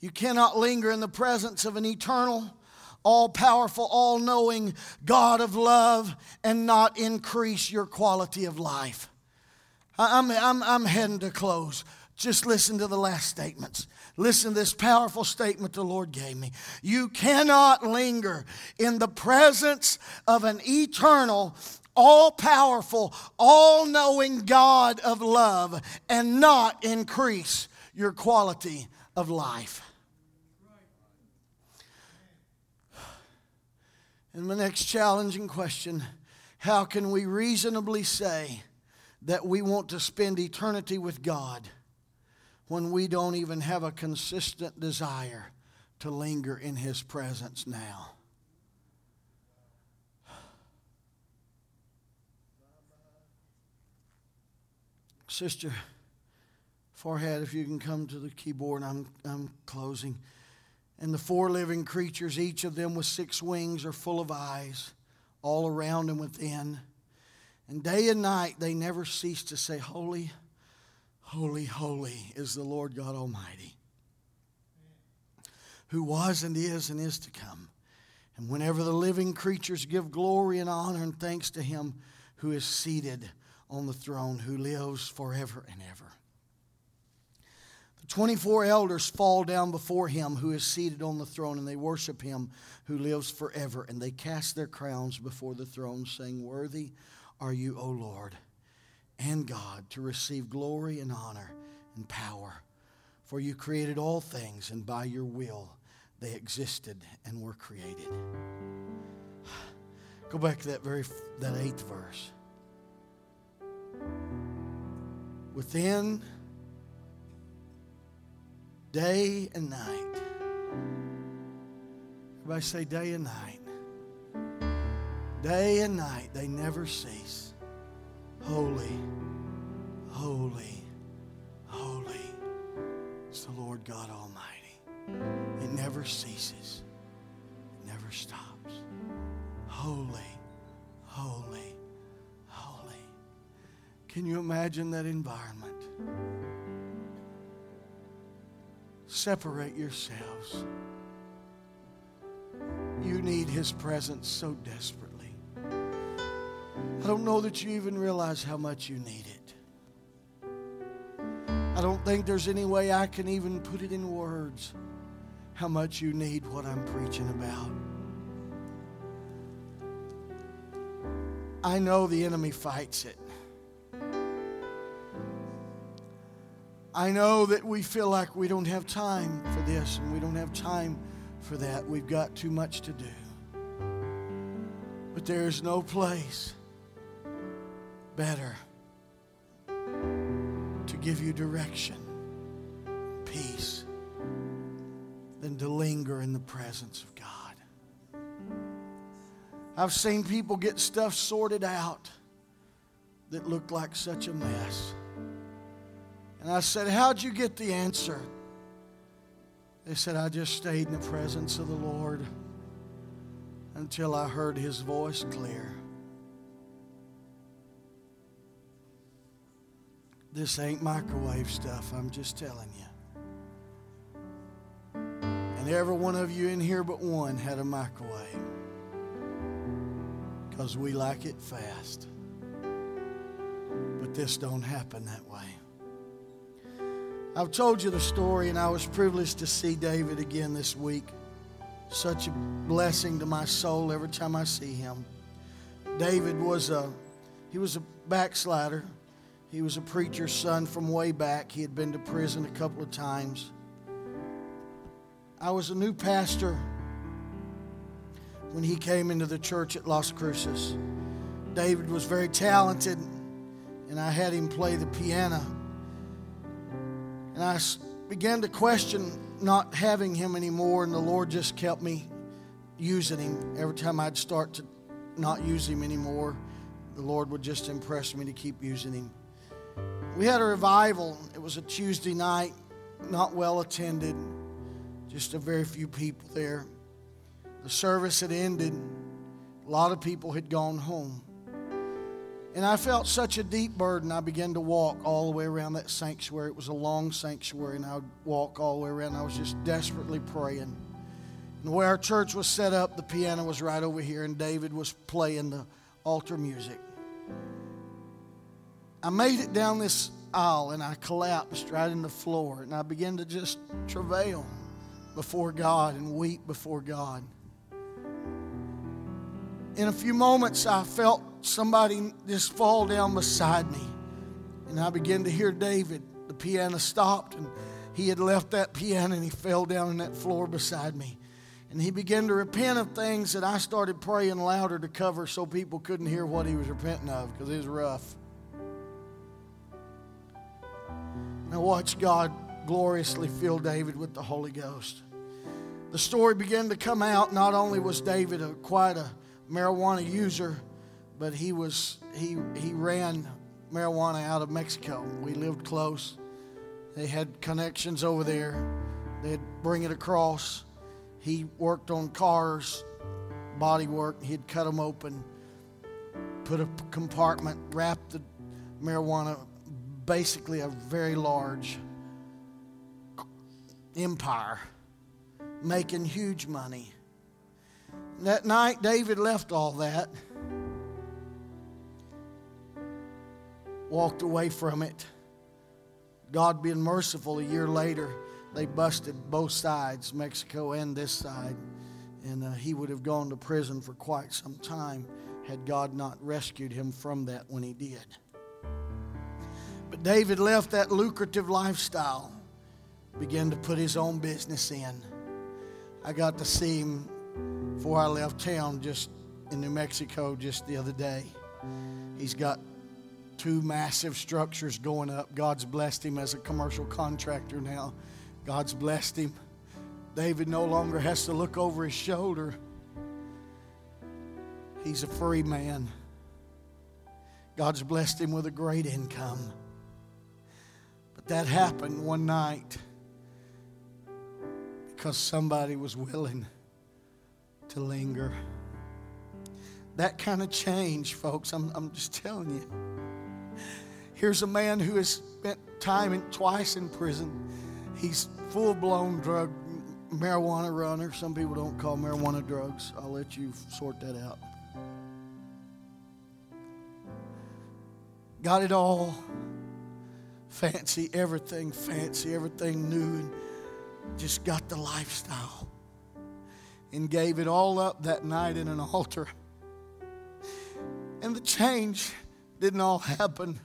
You cannot linger in the presence of an eternal, all powerful, all knowing God of love and not increase your quality of life. I'm, I'm, I'm heading to close. Just listen to the last statements. Listen to this powerful statement the Lord gave me. You cannot linger in the presence of an eternal, all powerful, all knowing God of love and not increase your quality of life. And the next challenging question how can we reasonably say that we want to spend eternity with God? When we don't even have a consistent desire to linger in His presence now. Sister Forehead, if you can come to the keyboard, I'm, I'm closing. And the four living creatures, each of them with six wings, are full of eyes all around and within. And day and night they never cease to say, Holy, Holy, holy is the Lord God Almighty, who was and is and is to come. And whenever the living creatures give glory and honor and thanks to him who is seated on the throne, who lives forever and ever. The 24 elders fall down before him who is seated on the throne, and they worship him who lives forever. And they cast their crowns before the throne, saying, Worthy are you, O Lord and God to receive glory and honor and power. For you created all things, and by your will they existed and were created. Go back to that very that eighth verse. Within day and night. Everybody say day and night. Day and night, they never cease. Holy, holy, holy is the Lord God Almighty. It never ceases, it never stops. Holy, holy, holy. Can you imagine that environment? Separate yourselves. You need His presence so desperately. I don't know that you even realize how much you need it. I don't think there's any way I can even put it in words how much you need what I'm preaching about. I know the enemy fights it. I know that we feel like we don't have time for this and we don't have time for that. We've got too much to do. But there is no place better to give you direction, peace, than to linger in the presence of God. I've seen people get stuff sorted out that looked like such a mess. And I said, How'd you get the answer? They said, I just stayed in the presence of the Lord until I heard his voice clear. This ain't microwave stuff, I'm just telling you. And every one of you in here but one had a microwave because we like it fast. But this don't happen that way. I've told you the story, and I was privileged to see David again this week. Such a blessing to my soul every time I see him. David was a he was a backslider. He was a preacher's son from way back. He had been to prison a couple of times. I was a new pastor when he came into the church at Las Cruces. David was very talented, and I had him play the piano. And I began to question not having him anymore, and the Lord just kept me using him. Every time I'd start to not use him anymore, the Lord would just impress me to keep using him. We had a revival. It was a Tuesday night, not well attended, just a very few people there. The service had ended, a lot of people had gone home. And I felt such a deep burden. I began to walk all the way around that sanctuary. It was a long sanctuary, and I would walk all the way around. I was just desperately praying. And the way our church was set up, the piano was right over here, and David was playing the altar music. I made it down this aisle and I collapsed right in the floor and I began to just travail before God and weep before God. In a few moments, I felt somebody just fall down beside me. And I began to hear David. The piano stopped and he had left that piano and he fell down on that floor beside me. And he began to repent of things that I started praying louder to cover so people couldn't hear what he was repenting of because it was rough. And watch God gloriously fill David with the Holy Ghost. The story began to come out. Not only was David a, quite a marijuana user, but he was he he ran marijuana out of Mexico. We lived close. They had connections over there. They'd bring it across. He worked on cars, body work. He'd cut them open, put a compartment, wrap the marijuana basically a very large empire, making huge money. That night, David left all that, walked away from it. God being merciful, a year later, they busted both sides, Mexico and this side. And uh, he would have gone to prison for quite some time had God not rescued him from that when he did. But David left that lucrative lifestyle, began to put his own business in. I got to see him before I left town just in New Mexico just the other day. He's got two massive structures going up. God's blessed him as a commercial contractor now. God's blessed him. David no longer has to look over his shoulder. He's a free man. God's blessed him with a great income. That happened one night because somebody was willing to linger. That kind of change, folks, I'm, I'm just telling you. Here's a man who has spent time in, twice in prison. He's full blown drug marijuana runner. Some people don't call marijuana drugs. I'll let you sort that out. Got it all fancy, everything fancy, everything new, and just got the lifestyle. And gave it all up that night in an altar. And the change didn't all happen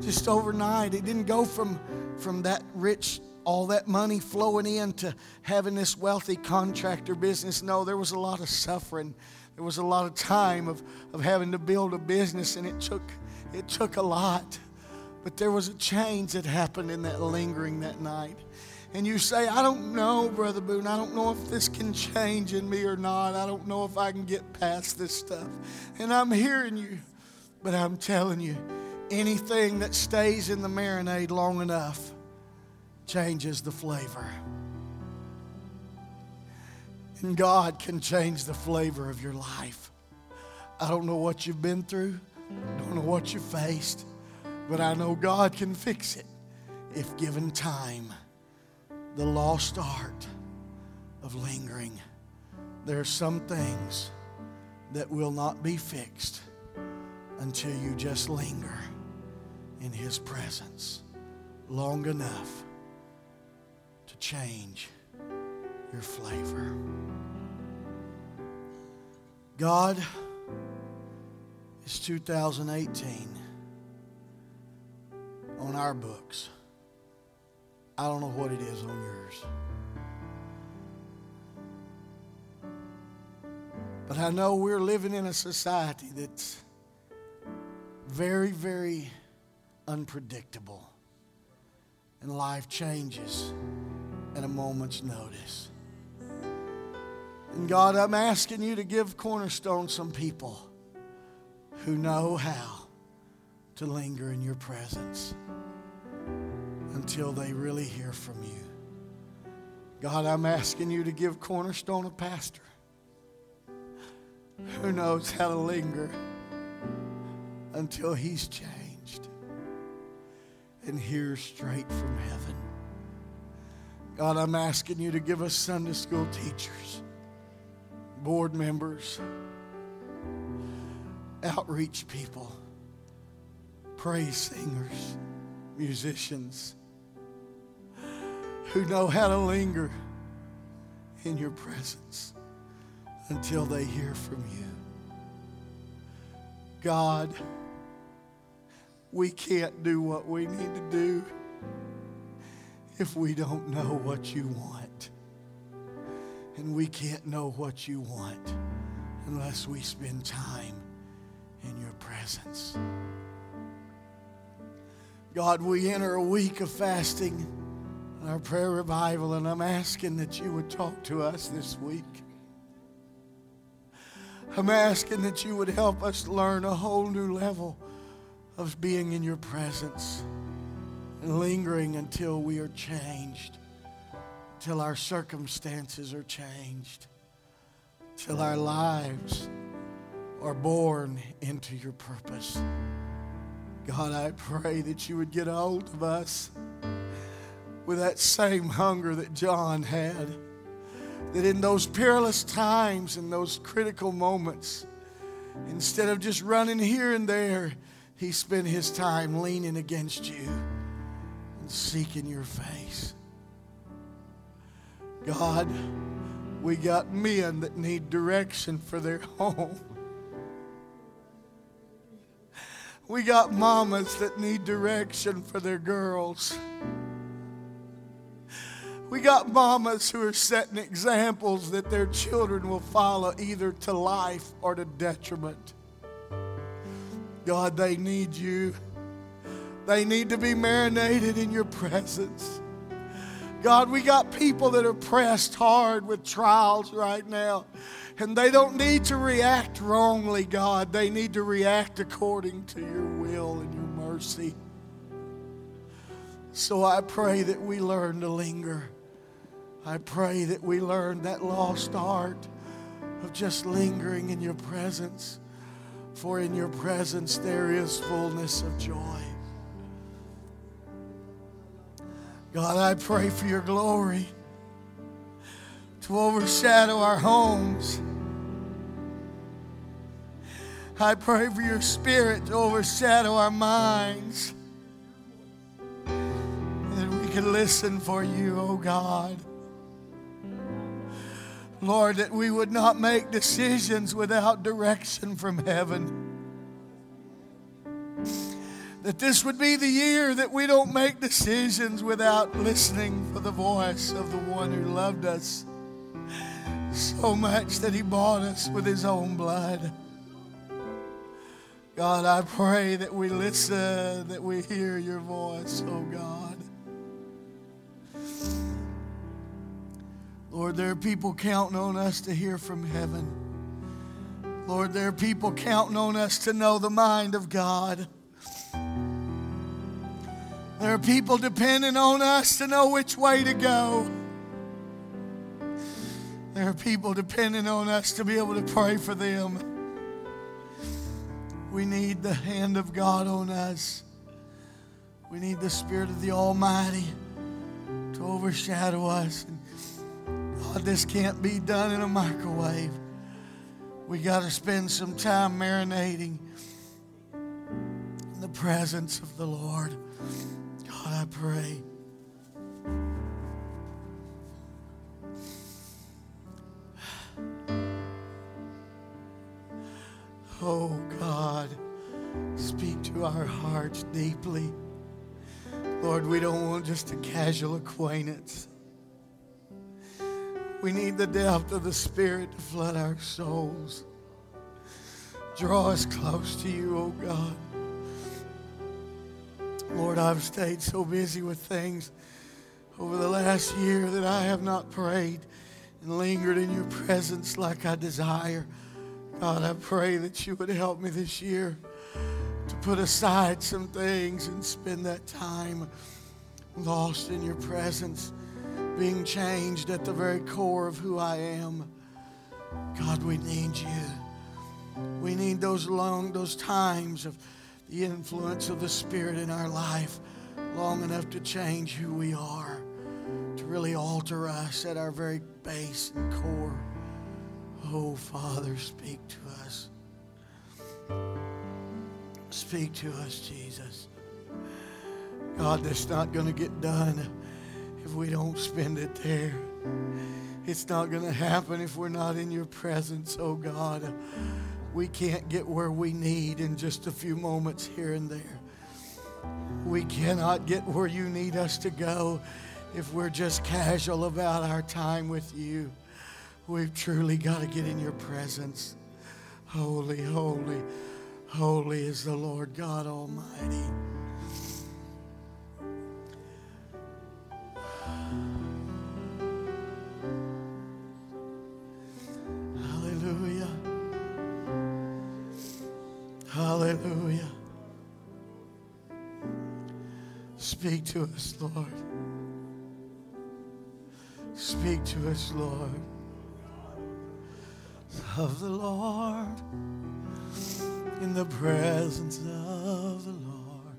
just overnight. It didn't go from, from that rich, all that money flowing in to having this wealthy contractor business. No, there was a lot of suffering. There was a lot of time of, of having to build a business, and it took, it took a lot. But there was a change that happened in that lingering that night. And you say, I don't know, Brother Boone. I don't know if this can change in me or not. I don't know if I can get past this stuff. And I'm hearing you, but I'm telling you, anything that stays in the marinade long enough changes the flavor. And God can change the flavor of your life. I don't know what you've been through, don't know what you faced, but I know God can fix it if given time. The lost art of lingering. There are some things that will not be fixed until you just linger in His presence long enough to change your flavor. God, it's 2018 on our books. I don't know what it is on yours. But I know we're living in a society that's very, very unpredictable. And life changes at a moment's notice. And God, I'm asking you to give Cornerstone some people who know how to linger in your presence until they really hear from you. God, I'm asking you to give Cornerstone a pastor who knows how to linger until he's changed and hears straight from heaven. God, I'm asking you to give us Sunday school teachers, board members, outreach people, praise singers, musicians who know how to linger in your presence until they hear from you. God, we can't do what we need to do if we don't know what you want. And we can't know what you want unless we spend time in your presence. God, we enter a week of fasting our prayer revival, and I'm asking that you would talk to us this week. I'm asking that you would help us learn a whole new level of being in your presence and lingering until we are changed, till our circumstances are changed, till our lives are born into your purpose. God, I pray that you would get a hold of us with that same hunger that John had. That in those perilous times, in those critical moments, instead of just running here and there, he spent his time leaning against you and seeking your face. God, we got men that need direction for their home. We got mamas that need direction for their girls. We got mamas who are setting examples that their children will follow either to life or to detriment. God, they need you. They need to be marinated in your presence. God, we got people that are pressed hard with trials right now. And they don't need to react wrongly, God. They need to react according to your will and your mercy. So I pray that we learn to linger. I pray that we learn that lost art of just lingering in your presence. For in your presence there is fullness of joy. God, I pray for your glory to overshadow our homes. I pray for your spirit to overshadow our minds. That we can listen for you, oh God. Lord, that we would not make decisions without direction from heaven that this would be the year that we don't make decisions without listening for the voice of the one who loved us so much that he bought us with his own blood. God, I pray that we listen, that we hear your voice, oh God. Lord, there are people counting on us to hear from heaven. Lord, there are people counting on us to know the mind of God. There are people depending on us to know which way to go. There are people depending on us to be able to pray for them. We need the hand of God on us. We need the Spirit of the Almighty to overshadow us. God, this can't be done in a microwave. We got to spend some time marinating in the presence of the Lord. God, I pray. Oh God, speak to our hearts deeply. Lord, we don't want just a casual acquaintance. We need the depth of the Spirit to flood our souls. Draw us close to you, oh God. Lord, I've stayed so busy with things over the last year that I have not prayed and lingered in your presence like I desire. God, I pray that you would help me this year to put aside some things and spend that time lost in your presence, being changed at the very core of who I am. God, we need you. We need those long, those times of the influence of the Spirit in our life long enough to change who we are, to really alter us at our very base and core. Oh, Father, speak to us. Speak to us, Jesus. God, that's not going to get done if we don't spend it there. It's not going to happen if we're not in your presence, oh God we can't get where we need in just a few moments here and there. We cannot get where you need us to go if we're just casual about our time with you. We've truly got to get in your presence. Holy, holy, holy is the Lord God Almighty. Us, Lord. Speak to us, Lord. Of the Lord, in the presence of the Lord.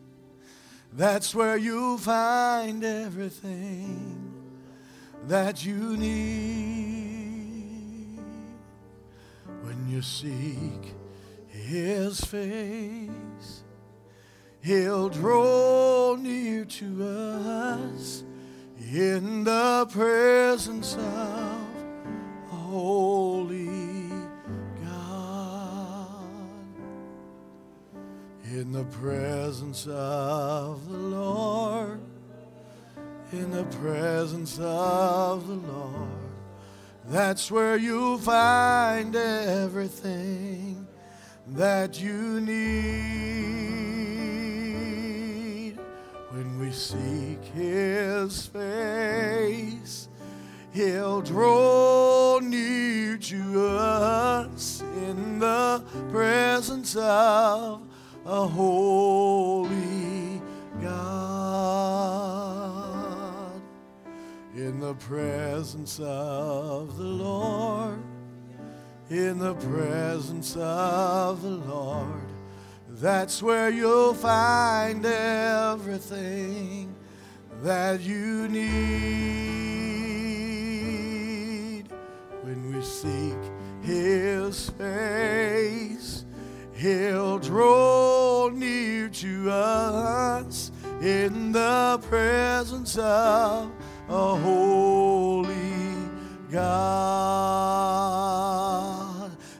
That's where you'll find everything that you need when you seek his face. He'll draw near to us in the presence of holy God. In the presence of the Lord, in the presence of the Lord, that's where you'll find everything that you need seek His face, He'll draw near to us in the presence of a holy God. In the presence of the Lord, in the presence of the Lord, that's where you'll find everything that you need when we seek His face. He'll draw near to us in the presence of a holy God.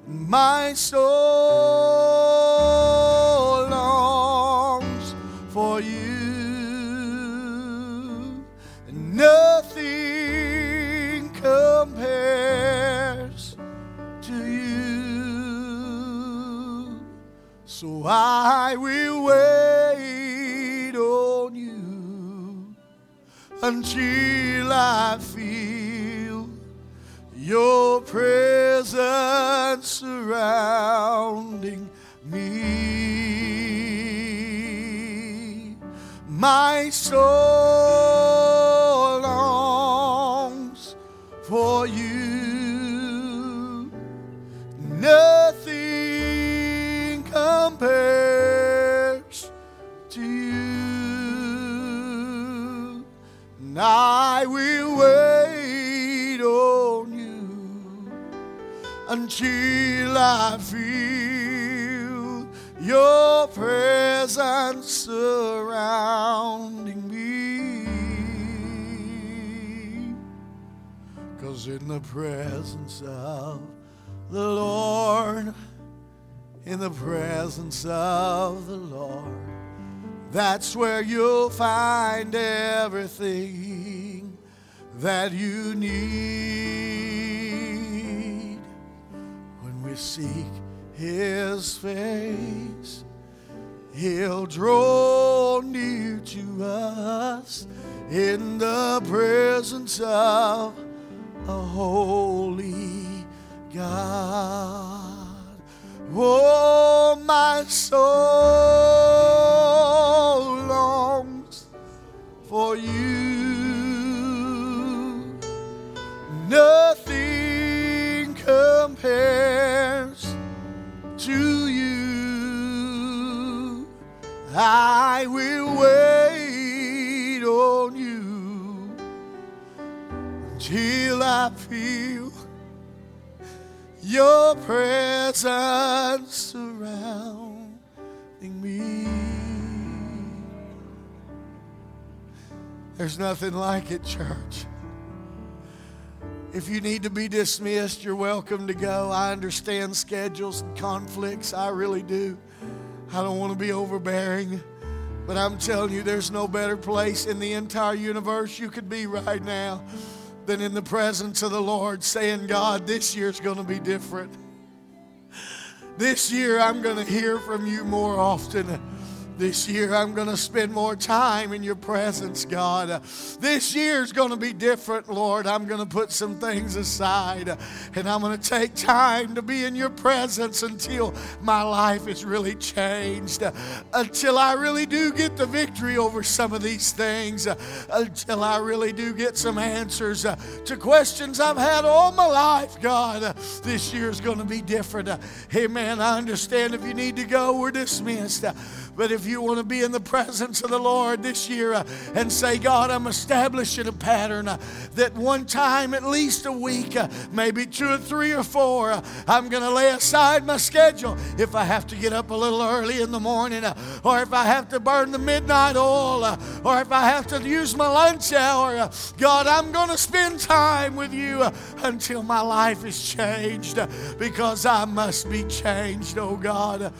My soul I will wait on you until I feel your presence surrounding me. My soul until I feel your presence surrounding me. Cause in the presence of the Lord, in the presence of the Lord, that's where you'll find everything that you need we seek His face. He'll draw near to us in the presence of a holy God. Oh, my soul longs for you. Nothing There's nothing like it, church. If you need to be dismissed, you're welcome to go. I understand schedules and conflicts. I really do. I don't want to be overbearing. But I'm telling you, there's no better place in the entire universe you could be right now than in the presence of the Lord, saying, God, this year's going to be different. This year, I'm going to hear from you more often. This year, I'm going to spend more time in your presence, God. This year's going to be different, Lord. I'm going to put some things aside and I'm going to take time to be in your presence until my life is really changed, until I really do get the victory over some of these things, until I really do get some answers to questions I've had all my life, God. This year's going to be different. Amen. I understand if you need to go, we're dismissed. But if you want to be in the presence of the Lord this year uh, and say, God, I'm establishing a pattern uh, that one time, at least a week, uh, maybe two or three or four, I'm going to lay aside my schedule. If I have to get up a little early in the morning, or if I have to burn the midnight oil, or if I have to use my lunch hour, God, I'm going to spend time with you until my life is changed because I must be changed, oh God.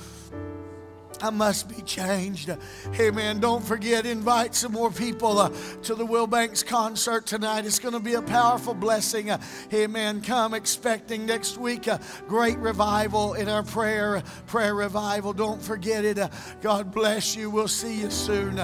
I must be changed. Hey, man, Don't forget, invite some more people uh, to the Will Banks concert tonight. It's going to be a powerful blessing. Uh, man, Come expecting next week a great revival in our prayer, prayer revival. Don't forget it. Uh, God bless you. We'll see you soon.